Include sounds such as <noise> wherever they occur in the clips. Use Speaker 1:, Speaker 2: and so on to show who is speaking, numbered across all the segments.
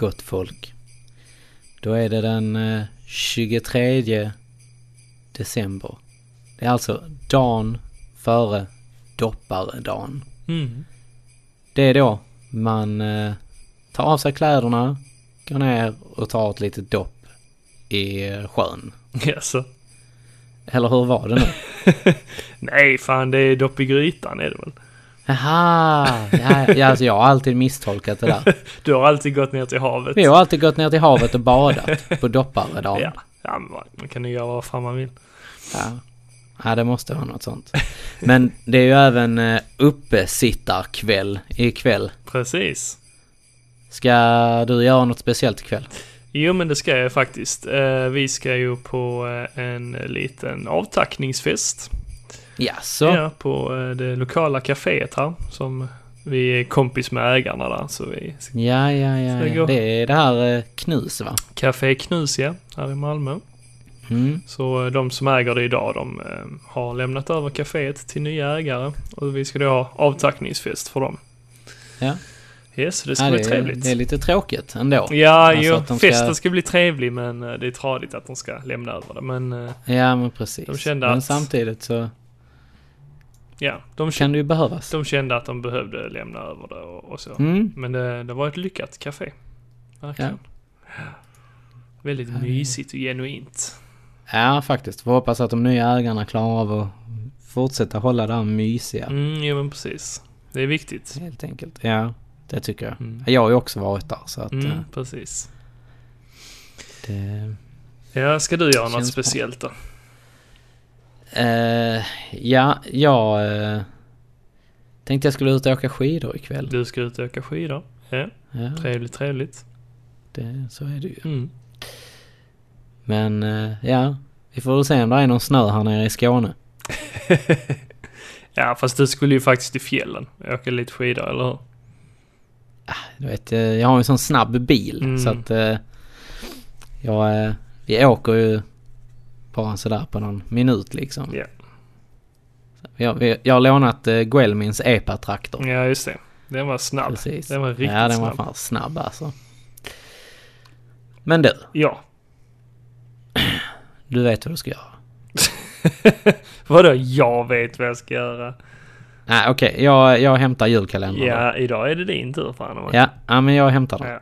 Speaker 1: Gott folk. Då är det den eh, 23 december. Det är alltså dagen före dopparedagen.
Speaker 2: Mm.
Speaker 1: Det är då man eh, tar av sig kläderna, går ner och tar ett litet dopp i eh, sjön.
Speaker 2: Jaså?
Speaker 1: Eller hur var det nu? <laughs>
Speaker 2: Nej, fan det är dopp i grytan är det väl?
Speaker 1: Jaha! Ja, ja, alltså jag har alltid misstolkat det där. <laughs>
Speaker 2: Du har alltid gått ner till havet.
Speaker 1: Vi har alltid gått ner till havet och badat på dopparedagen.
Speaker 2: Ja, ja man kan ju göra vad fan man vill.
Speaker 1: Ja. ja, det måste vara något sånt. Men det är ju även eh, uppesittarkväll ikväll.
Speaker 2: Precis.
Speaker 1: Ska du göra något speciellt ikväll?
Speaker 2: Jo men det ska jag faktiskt. Eh, vi ska ju på eh, en liten avtackningsfest.
Speaker 1: Jaså?
Speaker 2: Ja, på eh, det lokala kaféet här. Som vi är kompis med ägarna där. Så vi...
Speaker 1: Ja, ja, ja. Ja. Det är det här eh, Knus va?
Speaker 2: Café Knus ja, här i Malmö.
Speaker 1: Mm.
Speaker 2: Så eh, de som äger det idag, de har lämnat över kaféet till nya ägare. Och vi ska då ha avtackningsfest för dem.
Speaker 1: Ja.
Speaker 2: Yes, det ska
Speaker 1: ja,
Speaker 2: bli
Speaker 1: det, är,
Speaker 2: trevligt.
Speaker 1: det är lite tråkigt ändå.
Speaker 2: Ja,
Speaker 1: Alltså
Speaker 2: jo,
Speaker 1: ska-
Speaker 2: festen ska bli trevlig men det är tradigt att de ska lämna över det. Men
Speaker 1: Ja, men precis.
Speaker 2: De kände
Speaker 1: men
Speaker 2: att-
Speaker 1: samtidigt så
Speaker 2: ja, de,
Speaker 1: kan det ju behövas.
Speaker 2: de kände att de behövde lämna över det och, och så.
Speaker 1: Mm.
Speaker 2: Men det, det var ett lyckat café. Verkligen. Väldigt
Speaker 1: Ja,
Speaker 2: mysigt och genuint.
Speaker 1: Ja, faktiskt. Får hoppas att de nya ägarna klarar av att fortsätta hålla det här mysiga.
Speaker 2: Mm, ja men precis. Det är viktigt.
Speaker 1: Helt enkelt. Ja, det tycker jag.
Speaker 2: Mm.
Speaker 1: Jag har ju också varit där så att
Speaker 2: Mm,
Speaker 1: eh,
Speaker 2: precis.
Speaker 1: det...
Speaker 2: Ja, ska du göra något
Speaker 1: Känns bra.
Speaker 2: speciellt då?
Speaker 1: Eh, ja, jag eh, tänkte jag skulle ut och åka skidor ikväll.
Speaker 2: Du ska ut och åka skidor. Ja,
Speaker 1: Ja,
Speaker 2: trevligt, trevligt.
Speaker 1: det, så är det ju.
Speaker 2: Mm.
Speaker 1: Men eh, ja, vi får väl se om det är någon snö här nere i Skåne. <laughs>
Speaker 2: ja, fast du skulle ju faktiskt till fjällen. Åka lite skidor, eller hur?
Speaker 1: Du vet, jag har ju en sån snabb bil
Speaker 2: Mm.
Speaker 1: så att jag, vi åker ju bara sådär på någon minut liksom.
Speaker 2: Ja.
Speaker 1: Jag, jag har lånat eh, Guelmins epa-traktor.
Speaker 2: Ja, just det. Den var snabb.
Speaker 1: Precis.
Speaker 2: Den var riktigt
Speaker 1: ja, den var
Speaker 2: snabb.
Speaker 1: fan snabb alltså. Men du,
Speaker 2: Ja.
Speaker 1: du vet vad du ska göra. <laughs>
Speaker 2: Vadå, jag vet vad jag ska göra?
Speaker 1: Nej okej, jag, jag hämtar julkalendern. då.
Speaker 2: Ja, idag är det din tur fan. Ja.
Speaker 1: Ja, men jag hämtar den.
Speaker 2: ja.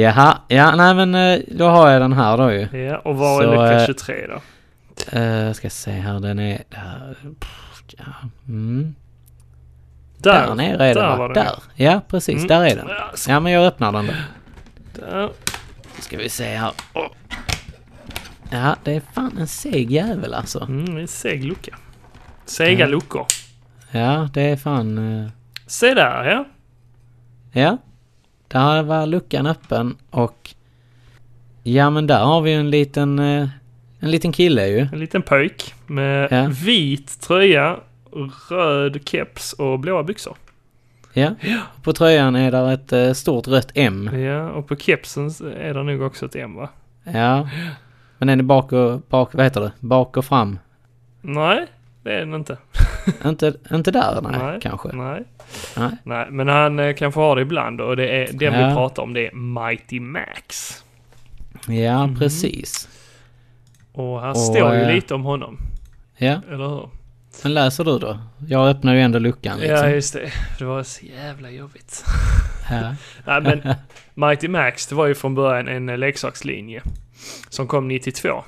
Speaker 1: Jaha, ja nej men eh, då har jag den här då ju.
Speaker 2: Ja, och var är lucka
Speaker 1: eh,
Speaker 2: 23 då?
Speaker 1: Uh, ska se här, den är där. Ja. Mm.
Speaker 2: Där,
Speaker 1: Där, nere är den
Speaker 2: där
Speaker 1: va?
Speaker 2: var den.
Speaker 1: Där. Ja precis,
Speaker 2: Mm.
Speaker 1: där är den.
Speaker 2: Ja,
Speaker 1: men jag öppnar den då.
Speaker 2: Där.
Speaker 1: Ska vi se här. Åh. Ja, det är fan en seg jävel alltså.
Speaker 2: Mm, en seg lucka. Sega
Speaker 1: Ja.
Speaker 2: luckor.
Speaker 1: Ja, det är fan... eh,
Speaker 2: Se där ja.
Speaker 1: Ja. Där var luckan öppen och... Ja men där har vi en liten... eh, En liten kille ju.
Speaker 2: En liten pöjk med
Speaker 1: Ja.
Speaker 2: vit tröja, röd keps och blåa byxor.
Speaker 1: Ja. På tröjan är där ett eh, stort rött M.
Speaker 2: Ja, och på kepsen är det nog också ett M va?
Speaker 1: Ja. Men är bak och... Bak, vad heter det? Bak och fram.
Speaker 2: Nej, det är den inte. <laughs>
Speaker 1: Inte, inte där nej,
Speaker 2: Nej.
Speaker 1: kanske.
Speaker 2: Nej.
Speaker 1: Nej.
Speaker 2: Nej, men han eh, kan få ha det ibland och det är den vi
Speaker 1: Ja.
Speaker 2: pratar om det är Mighty Max.
Speaker 1: Ja,
Speaker 2: Mhm.
Speaker 1: precis.
Speaker 2: Och här
Speaker 1: Och,
Speaker 2: står ju
Speaker 1: eh,
Speaker 2: lite om honom,
Speaker 1: Ja,
Speaker 2: eller hur?
Speaker 1: men läser du då? Jag öppnar ju ändå luckan liksom.
Speaker 2: Ja, just det. Det var så jävla jobbigt.
Speaker 1: Ja. <laughs>
Speaker 2: Nej, men <laughs> Mighty Max, det var ju från början en eh, leksakslinje som kom 92.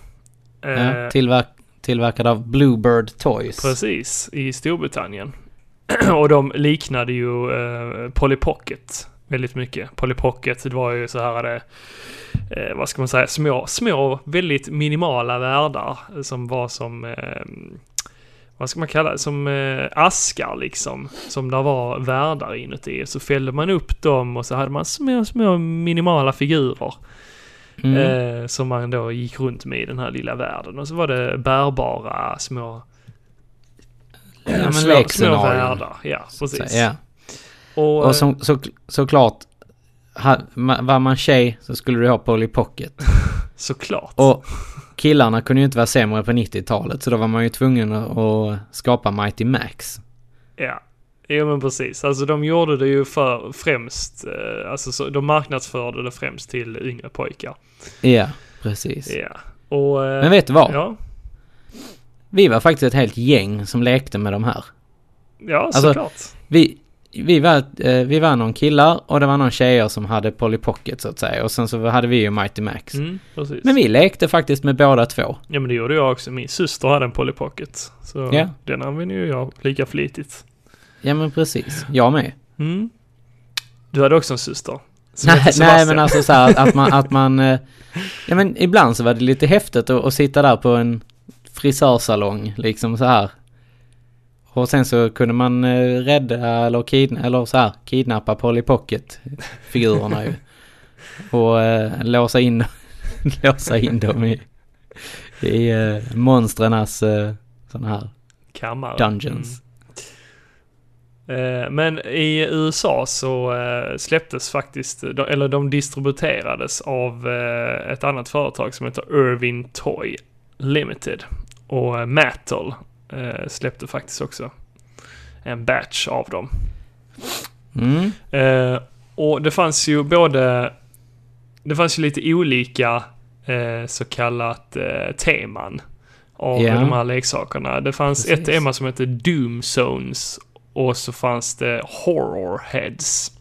Speaker 1: Ja, tillverk, tillverkad av Bluebird Toys.
Speaker 2: Precis, i Storbritannien. <clears throat> och de liknade ju eh, Polly Pocket väldigt mycket. Polly Pocket, det var ju så här det, eh, vad ska man säga, små, små, väldigt minimala världar som var som, eh, vad ska man kalla det, som eh, askar liksom. Som där var världar inuti. Så fällde man upp dem och så hade man små, små minimala figurer.
Speaker 1: Mm.
Speaker 2: Eh, som man då gick runt med i den här lilla världen. Och så var det bärbara små
Speaker 1: ja, men
Speaker 2: små, världar. Ja,
Speaker 1: Så,
Speaker 2: precis.
Speaker 1: ja.
Speaker 2: Och,
Speaker 1: Och som, så, såklart, var man tjej så skulle du ha Polly Pocket. <laughs>
Speaker 2: såklart.
Speaker 1: Och killarna kunde ju inte vara sämre på 90-talet så då var man ju tvungen att, att skapa Mighty Max.
Speaker 2: ja. Jo men precis, alltså de gjorde det ju för främst, eh, alltså så, de marknadsförde det främst till yngre pojkar.
Speaker 1: Ja, precis.
Speaker 2: Ja. Och... eh,
Speaker 1: Men vet du vad?
Speaker 2: Ja,
Speaker 1: Vi var faktiskt ett helt gäng som lekte med de här.
Speaker 2: ja
Speaker 1: Alltså,
Speaker 2: såklart.
Speaker 1: Vi, vi, var, eh, vi var någon killar och det var någon tjejer som hade Polly Pocket så att säga. Och sen så hade vi ju Mighty Max.
Speaker 2: Mm.
Speaker 1: Men vi lekte faktiskt med båda två.
Speaker 2: Ja men det gjorde jag också. Min syster hade en Polly Pocket. Så
Speaker 1: Ja.
Speaker 2: den använder ju jag lika flitigt.
Speaker 1: Ja men precis, jag med.
Speaker 2: Mm. Du hade också en syster?
Speaker 1: Nej, nej men alltså så här, att- att man, att <laughs> man... eh, Ja men ibland så var det lite häftigt att, att sitta där på en frisörsalong liksom så här. Och sen så kunde man eh, rädda eller, kidna, eller så här, kidnappa Polly Pocket-figurerna ju. Och eh, låsa in, <laughs> låsa in dem i, i eh, monstrenas eh, sådana här
Speaker 2: Kammare.
Speaker 1: dungeons.
Speaker 2: Eh, Men i USA så eh, släpptes faktiskt, eller de distribuerades av eh, ett annat företag som heter Irving Toy Limited. Och Mattel släppte faktiskt också en batch av dem.
Speaker 1: Mm.
Speaker 2: Och det fanns ju både, det fanns ju lite olika så kallat teman av
Speaker 1: Ja.
Speaker 2: de här leksakerna. Det fanns
Speaker 1: Precis.
Speaker 2: ett tema som hette Doom Zones och så fanns det Horror Heads.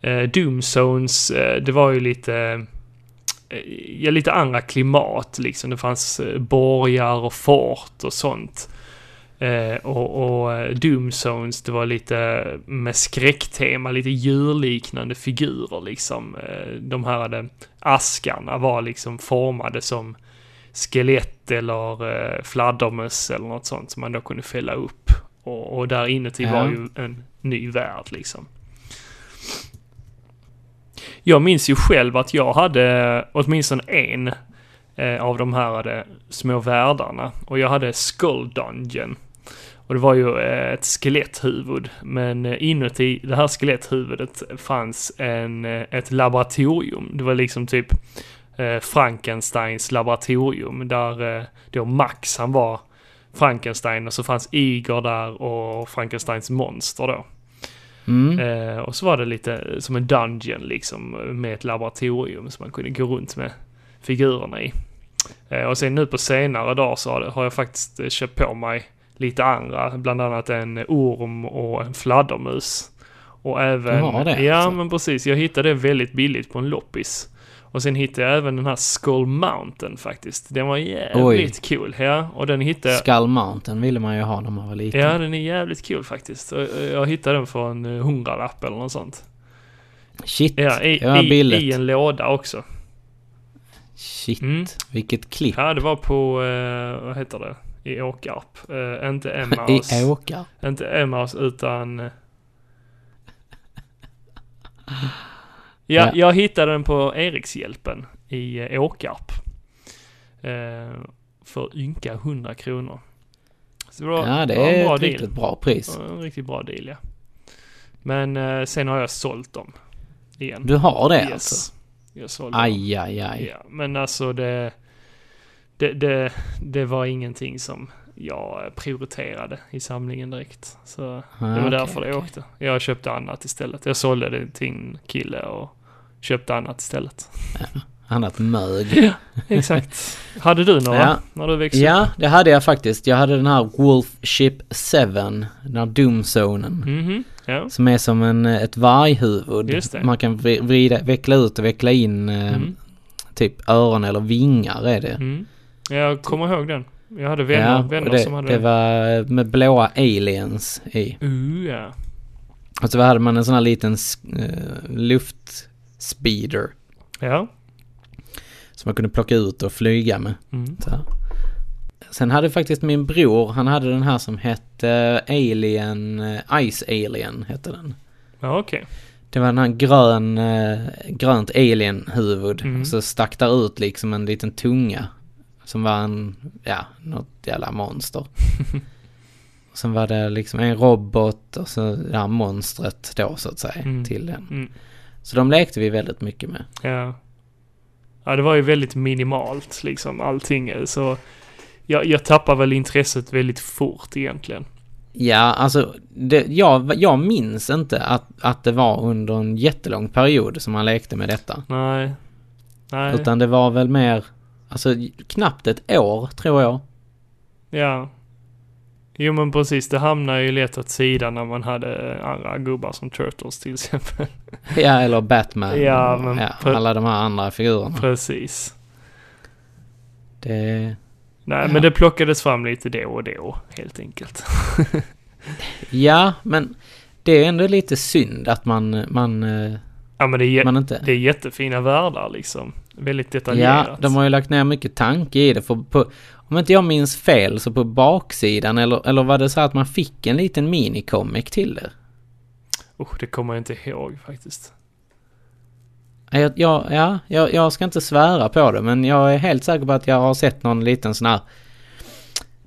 Speaker 2: Eh, Doomzones, eh, det var ju lite, eh, ja lite andra klimat liksom. Det fanns eh, borgar och fort och sånt. Eh, och, och eh, Doomzones, det var lite med skräcktema, lite djurliknande figurer liksom. Eh, de här hade, askarna var liksom formade som skelett eller eh, fladdermöss eller något sånt som man då kunde fälla upp. Och, och där inuti
Speaker 1: Ja.
Speaker 2: var ju en ny värld liksom. Jag minns ju själv att jag hade åtminstone en eh, av de här hade små världarna. Och jag hade Skull Dungeon. Och det var ju eh, ett skeletthuvud. Men eh, inuti det här skeletthuvudet fanns en, eh, ett laboratorium. Det var liksom typ eh, Frankensteins laboratorium. Där eh, då Max han var Frankenstein och så fanns Igor där och Frankensteins monster då.
Speaker 1: Mm.
Speaker 2: Eh, och så var det lite som en dungeon liksom med ett laboratorium som man kunde gå runt med figurerna i. Eh, och sen nu på senare dagar så har, jag faktiskt eh, köpt på mig lite andra, bland annat en orm och en fladdermus. Och även...
Speaker 1: Du har det,
Speaker 2: Ja,
Speaker 1: alltså?
Speaker 2: men precis. Jag hittade det väldigt billigt på en loppis. Och sen hittade jag även den här Skull Mountain faktiskt. Den var jävligt cool. Ja, och den hittade.
Speaker 1: Skull Mountain ville man ju ha när man var liten.
Speaker 2: Ja, den är jävligt cool faktiskt. Och, Jag hittade den för en eh, hundralapp eller något sånt.
Speaker 1: Shit,
Speaker 2: Ja, i,
Speaker 1: var
Speaker 2: i, i en låda också.
Speaker 1: Shit,
Speaker 2: Mm.
Speaker 1: vilket klipp.
Speaker 2: Ja, det var på, eh, vad heter det, i Åkarp. Eh, inte Emmaus. <laughs>
Speaker 1: I åkar.
Speaker 2: Inte Emmaus utan... Ja,
Speaker 1: Ja.
Speaker 2: jag hittade den på Erikshjälpen i eh, Åkarp. Eh, för ynka 100 kronor. Så det var,
Speaker 1: Ja, det
Speaker 2: var en
Speaker 1: är
Speaker 2: bra
Speaker 1: ett
Speaker 2: deal.
Speaker 1: riktigt bra pris.
Speaker 2: En riktigt bra deal, ja. Men eh, sen har jag sålt dem. Igen.
Speaker 1: Du har det
Speaker 2: yes.
Speaker 1: alltså?
Speaker 2: Jag sålde.
Speaker 1: Aj, aj, aj.
Speaker 2: Ja, men alltså det, det, det, det var ingenting som jag prioriterade i samlingen direkt. Så det var
Speaker 1: Ah, okej,
Speaker 2: därför det
Speaker 1: okej.
Speaker 2: åkte. Jag köpte annat istället. Jag sålde det till en kille och köpte annat istället.
Speaker 1: Annat mög. <laughs>
Speaker 2: Exakt. Hade du några
Speaker 1: Ja.
Speaker 2: när du växte?
Speaker 1: Ja, det hade jag faktiskt. Jag hade den här Wolf Ship 7, den här Doomzonen.
Speaker 2: Mhm, ja.
Speaker 1: Som är som en, ett varghuvud. Man kan vri- vrida, veckla ut och veckla in
Speaker 2: Mm.
Speaker 1: typ öron eller vingar är det.
Speaker 2: Mm. Jag kommer ihåg den. Jag hade vänner,
Speaker 1: och
Speaker 2: vänner
Speaker 1: det,
Speaker 2: som hade
Speaker 1: det var eh, med blåa aliens i.
Speaker 2: Uh, ja.
Speaker 1: Och så hade man en sån här liten uh, luftspeeder.
Speaker 2: Ja.
Speaker 1: Som man kunde plocka ut och flyga med.
Speaker 2: Mm.
Speaker 1: Sen hade faktiskt min bror, han hade den här som hette Alien, eh, Ice Alien hette den.
Speaker 2: Ja, okej.
Speaker 1: Det var den här grön, grönt alien-huvud.
Speaker 2: Mm.
Speaker 1: Så stack där ut liksom en liten tunga. Som var en, ja, något jävla monster. <laughs> och sen var det liksom en robot och så det här monstret då så att säga
Speaker 2: Mm.
Speaker 1: till den.
Speaker 2: Mm.
Speaker 1: Så de lekte vi väldigt mycket med.
Speaker 2: Ja. Ja, det var ju väldigt minimalt liksom allting. Så jag, jag tappade väl intresset väldigt fort egentligen.
Speaker 1: Ja, alltså det, jag, jag minns inte att, att det var under en jättelång period som han lekte med detta.
Speaker 2: Nej. Nej.
Speaker 1: Utan det var väl mer, alltså knappt ett år tror jag.
Speaker 2: Ja. Jo men precis, det hamnar ju lätt åt sidan när man hade andra gubbar som Turtles till exempel. <laughs>
Speaker 1: Ja, eller Batman.
Speaker 2: Ja, men
Speaker 1: ja, alla de här andra figurerna.
Speaker 2: Precis.
Speaker 1: Det,
Speaker 2: Nej
Speaker 1: Ja.
Speaker 2: men det plockades fram lite då och då, helt enkelt. <laughs>
Speaker 1: ja, men det är ändå lite synd att man, man, eh,
Speaker 2: Ja men det är,
Speaker 1: man inte...
Speaker 2: det är jättefina världar liksom. Väldigt detaljerat.
Speaker 1: Ja, de har ju lagt ner mycket tanke i det. För på, om inte jag minns fel så på baksidan eller, eller var det så att man fick en liten minicomic till det?
Speaker 2: Usch, det kommer jag inte ihåg faktiskt.
Speaker 1: Jag, jag, ja, jag, jag ska inte svära på det men jag är helt säker på att jag har sett någon liten sån här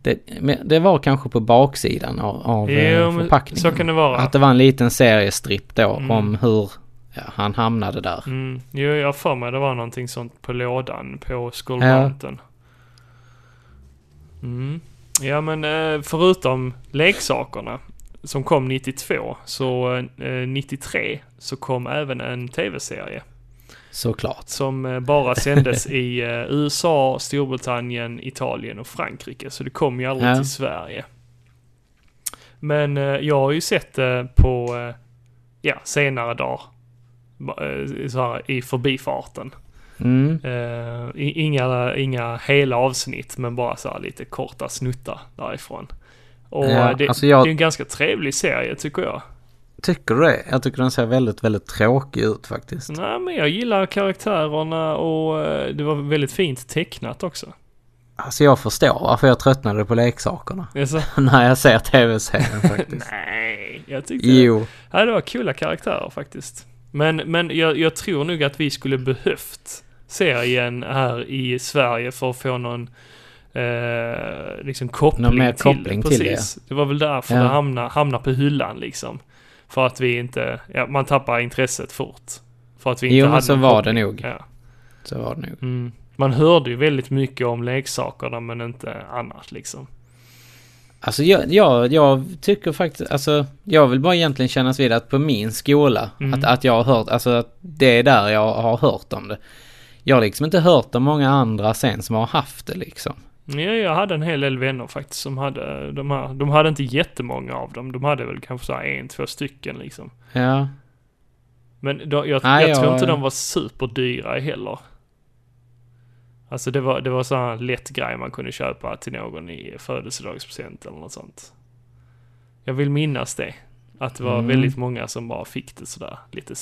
Speaker 1: det, det var kanske på baksidan av, av
Speaker 2: Jo,
Speaker 1: eh, förpackningen.
Speaker 2: så kan det vara.
Speaker 1: Att det var en liten seriestripp då
Speaker 2: Mm.
Speaker 1: om hur ja, han hamnade där.
Speaker 2: Mm. Jo, jag för mig det var någonting sånt på lådan på Skull Mountain. Mm. Ja, men eh, förutom leksakerna som kom 92, så eh, 93 så kom även en tv-serie
Speaker 1: Såklart.
Speaker 2: som eh, bara sändes i eh, USA, Storbritannien, Italien och Frankrike. Så det kom ju aldrig
Speaker 1: Ja.
Speaker 2: till Sverige. Men eh, jag har ju sett det på, eh, ja, senare dagar. Eh, Så här, i förbifarten.
Speaker 1: Mm.
Speaker 2: I- inga, inga hela avsnitt, men bara så lite korta snuttar därifrån. Och
Speaker 1: Ja,
Speaker 2: det,
Speaker 1: alltså jag-
Speaker 2: det är en ganska trevlig serie tycker jag.
Speaker 1: Tycker du det? Jag tycker den ser väldigt, väldigt tråkig ut faktiskt.
Speaker 2: Nej, men jag gillar karaktärerna och eh, det var väldigt fint tecknat också.
Speaker 1: Alltså jag förstår varför jag tröttnade på leksakerna.
Speaker 2: Alltså, <laughs>
Speaker 1: När jag ser tv-serien <laughs> faktiskt.
Speaker 2: nej, jag tyckte
Speaker 1: jo.
Speaker 2: Ja, det var coola karaktärer faktiskt. Men, men jag, jag tror nog att vi skulle behövt serien här i Sverige för att få någon eh, liksom koppling,
Speaker 1: Någon mer
Speaker 2: till,
Speaker 1: koppling
Speaker 2: det.
Speaker 1: till det.
Speaker 2: Precis. Det var väl därför
Speaker 1: Ja.
Speaker 2: det hamnar, hamnar på hyllan liksom. För att vi inte, ja, man tappar intresset fort. För att vi inte
Speaker 1: Jo, men
Speaker 2: hade
Speaker 1: så
Speaker 2: någon
Speaker 1: var det
Speaker 2: koppling.
Speaker 1: nog.
Speaker 2: Ja.
Speaker 1: Så var det nog.
Speaker 2: Mm. Man hörde ju väldigt mycket om leksakerna men inte annars liksom.
Speaker 1: Alltså jag, jag, jag tycker faktiskt, alltså jag vill bara egentligen kännas vid att på min skola,
Speaker 2: Mm.
Speaker 1: att, att jag har hört, alltså att det är där jag har hört om det. Jag har liksom inte hört om många andra sen som har haft det liksom.
Speaker 2: Ja, jag hade en hel del vänner faktiskt som hade de här. De hade inte jättemånga av dem. De hade väl kanske så här en, två stycken liksom.
Speaker 1: Ja,
Speaker 2: Men då, jag,
Speaker 1: Nej,
Speaker 2: jag tror
Speaker 1: jag-
Speaker 2: inte de var superdyra heller. Alltså det var, det var så här lätt grej man kunde köpa till någon i födelsedagspresent eller något sånt. Jag vill minnas det. Att det var
Speaker 1: Mm.
Speaker 2: väldigt många som bara fick det sådär lite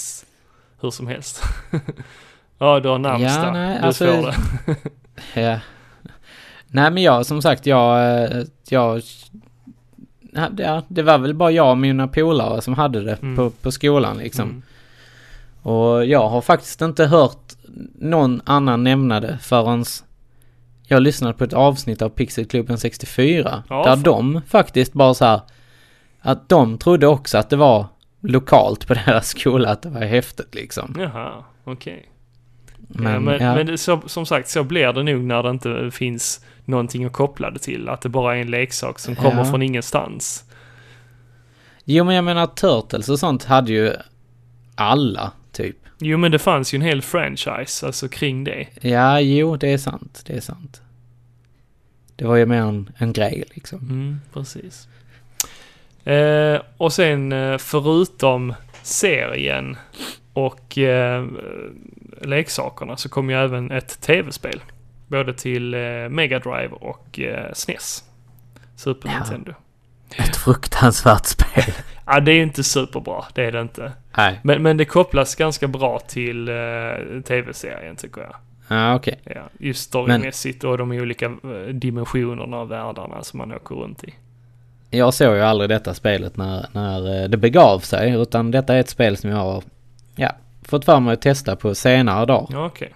Speaker 2: hur som helst. <laughs> ja, du har närmsta.
Speaker 1: Ja, nej,
Speaker 2: du
Speaker 1: alltså-
Speaker 2: får det. <laughs>
Speaker 1: ja. Nej men jag, som sagt, jag, eh, jag, ja, det var väl bara jag och mina polare som hade det
Speaker 2: Mm.
Speaker 1: på, på skolan liksom.
Speaker 2: Mm.
Speaker 1: Och jag har faktiskt inte hört någon annan nämna det förrän jag lyssnade på ett avsnitt av Pixelklubben 64.
Speaker 2: Ja,
Speaker 1: där
Speaker 2: fan.
Speaker 1: de faktiskt bara så här, att de trodde också att det var lokalt på <laughs> deras skola, att det var häftigt liksom.
Speaker 2: Jaha, okej.
Speaker 1: Men,
Speaker 2: ja, men,
Speaker 1: ja,
Speaker 2: men så, som sagt, så blir det nog när det inte finns någonting att koppla det till. Att det bara är en leksak som kommer
Speaker 1: Ja.
Speaker 2: från ingenstans.
Speaker 1: Jo men jag menar Turtles och sånt hade ju alla typ.
Speaker 2: Jo, men det fanns ju en hel franchise, alltså kring det.
Speaker 1: Ja, jo det är sant, det är sant. Det var ju mer en, en grej liksom.
Speaker 2: Mm, precis. Eh, och sen eh, förutom serien och eh, leksakerna så kom ju även ett tv-spel. Både till eh, Mega Drive och eh, SNES. Super
Speaker 1: Ja. Ett fruktansvärt spel. <laughs>
Speaker 2: Ja, det är inte superbra, det är det inte.
Speaker 1: Nej.
Speaker 2: Men, men det kopplas ganska bra till eh, tv-serien tycker jag.
Speaker 1: Ja, okej.
Speaker 2: Ja, just storymässigt och de olika eh, dimensionerna av världarna som man åker runt i.
Speaker 1: Jag såg ju aldrig detta spelet när, när eh, det begav sig, utan detta är ett spel som jag har, ja, fått för mig att testa på senare dagar.
Speaker 2: Ja, okej.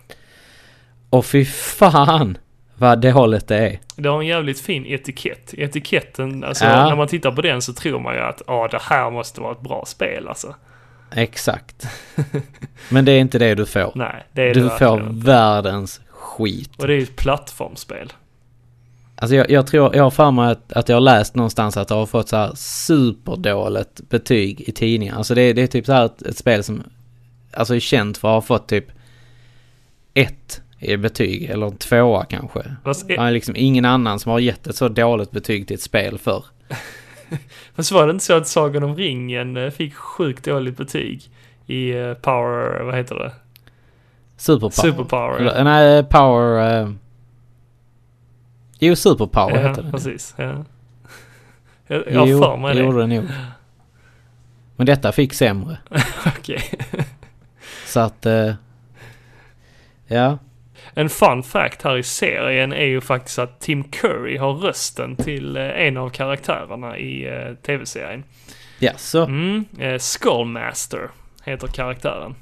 Speaker 1: Och fy fan vad dåligt det är.
Speaker 2: Det har en jävligt fin etikett. Etiketten, alltså
Speaker 1: Ja.
Speaker 2: när man tittar på den så tror man ju att ja, det här måste vara ett bra spel alltså.
Speaker 1: Exakt. <laughs> Men det är inte det du får.
Speaker 2: Nej, det är
Speaker 1: Du
Speaker 2: det
Speaker 1: får världens skit.
Speaker 2: Och det är ett plattformsspel.
Speaker 1: Alltså jag, jag tror, jag har för mig att, att jag har läst någonstans att det har fått så här superdåligt betyg i tidningar. Alltså det, det är typ så här ett, ett spel som, alltså är känt för att ha fått typ ett i betyg, eller en tvåa kanske.
Speaker 2: Fast,
Speaker 1: Det är liksom ingen annan som har gett ett så dåligt betyg till ett spel för. <laughs>
Speaker 2: fast var det inte så att Sagan om ringen eh, fick sjukt dåligt betyg i eh, Power, vad heter det?
Speaker 1: Superpower.
Speaker 2: Superpower.
Speaker 1: Eller, nej, Power... Uh... Jo, Superpower
Speaker 2: ja,
Speaker 1: heter det.
Speaker 2: precis. Ja. <laughs> Jag, jag har för mig
Speaker 1: det gjorde det nog. Men detta fick sämre. <laughs>
Speaker 2: Okej.
Speaker 1: Så att... eh, ja.
Speaker 2: En fun fact här i serien är ju faktiskt att Tim Curry har rösten till eh, en av karaktärerna i eh, tv-serien.
Speaker 1: Ja, så.
Speaker 2: Mm, eh, Skullmaster heter karaktären.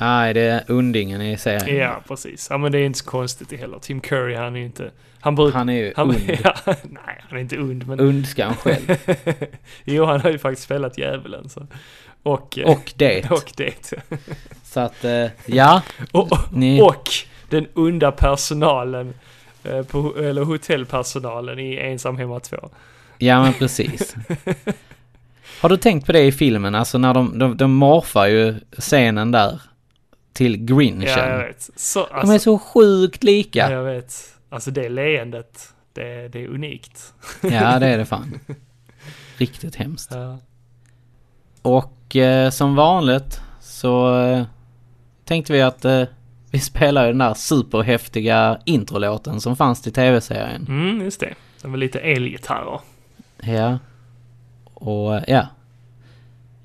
Speaker 1: Nej, det är undingen i serien.
Speaker 2: Ja, precis. Ja, men det är inte så konstigt heller. Tim Curry, han är ju inte... Han brukar...
Speaker 1: Han är ju
Speaker 2: Han,
Speaker 1: und. <laughs>
Speaker 2: ja, nej, han är inte und, men...
Speaker 1: Undskan själv. <laughs>
Speaker 2: jo, han har ju faktiskt spelat djävulen, så. Och...
Speaker 1: Och det. <laughs>
Speaker 2: Och det.
Speaker 1: Så att, ja.
Speaker 2: Och,
Speaker 1: Ni,
Speaker 2: och den onda personalen, eh, på, eller hotellpersonalen i Ensam Hemma 2.
Speaker 1: ja men precis. <laughs> Har du tänkt på det i filmen? Alltså när de, de, de morfar ju scenen där till Grinchen.
Speaker 2: Ja, jag vet. Så,
Speaker 1: De är så sjukt lika.
Speaker 2: jag vet. Alltså det leendet, det, det är unikt.
Speaker 1: Ja, det är det fan. <laughs> Riktigt hemskt.
Speaker 2: Ja.
Speaker 1: Och eh, som vanligt så eh, tänkte vi att eh, vi spelar ju den där superhäftiga introlåten som fanns till tv-serien.
Speaker 2: Mm, just det. Det var lite elgitarrer.
Speaker 1: Ja. Och ja.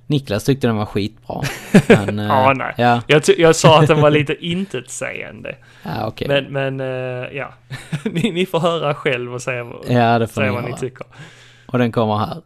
Speaker 1: Niklas tyckte den var skitbra. <laughs> Men, eh,
Speaker 2: Ja, nej.
Speaker 1: Ja,
Speaker 2: Jag, jag sa att den var lite intetsägande.
Speaker 1: ja okej.
Speaker 2: Men, men eh, ja. <laughs> ni, ni får höra själv och säga, vad-
Speaker 1: Ja, det får
Speaker 2: säga
Speaker 1: ni
Speaker 2: vad ni
Speaker 1: göra.
Speaker 2: tycker.
Speaker 1: Och den kommer här.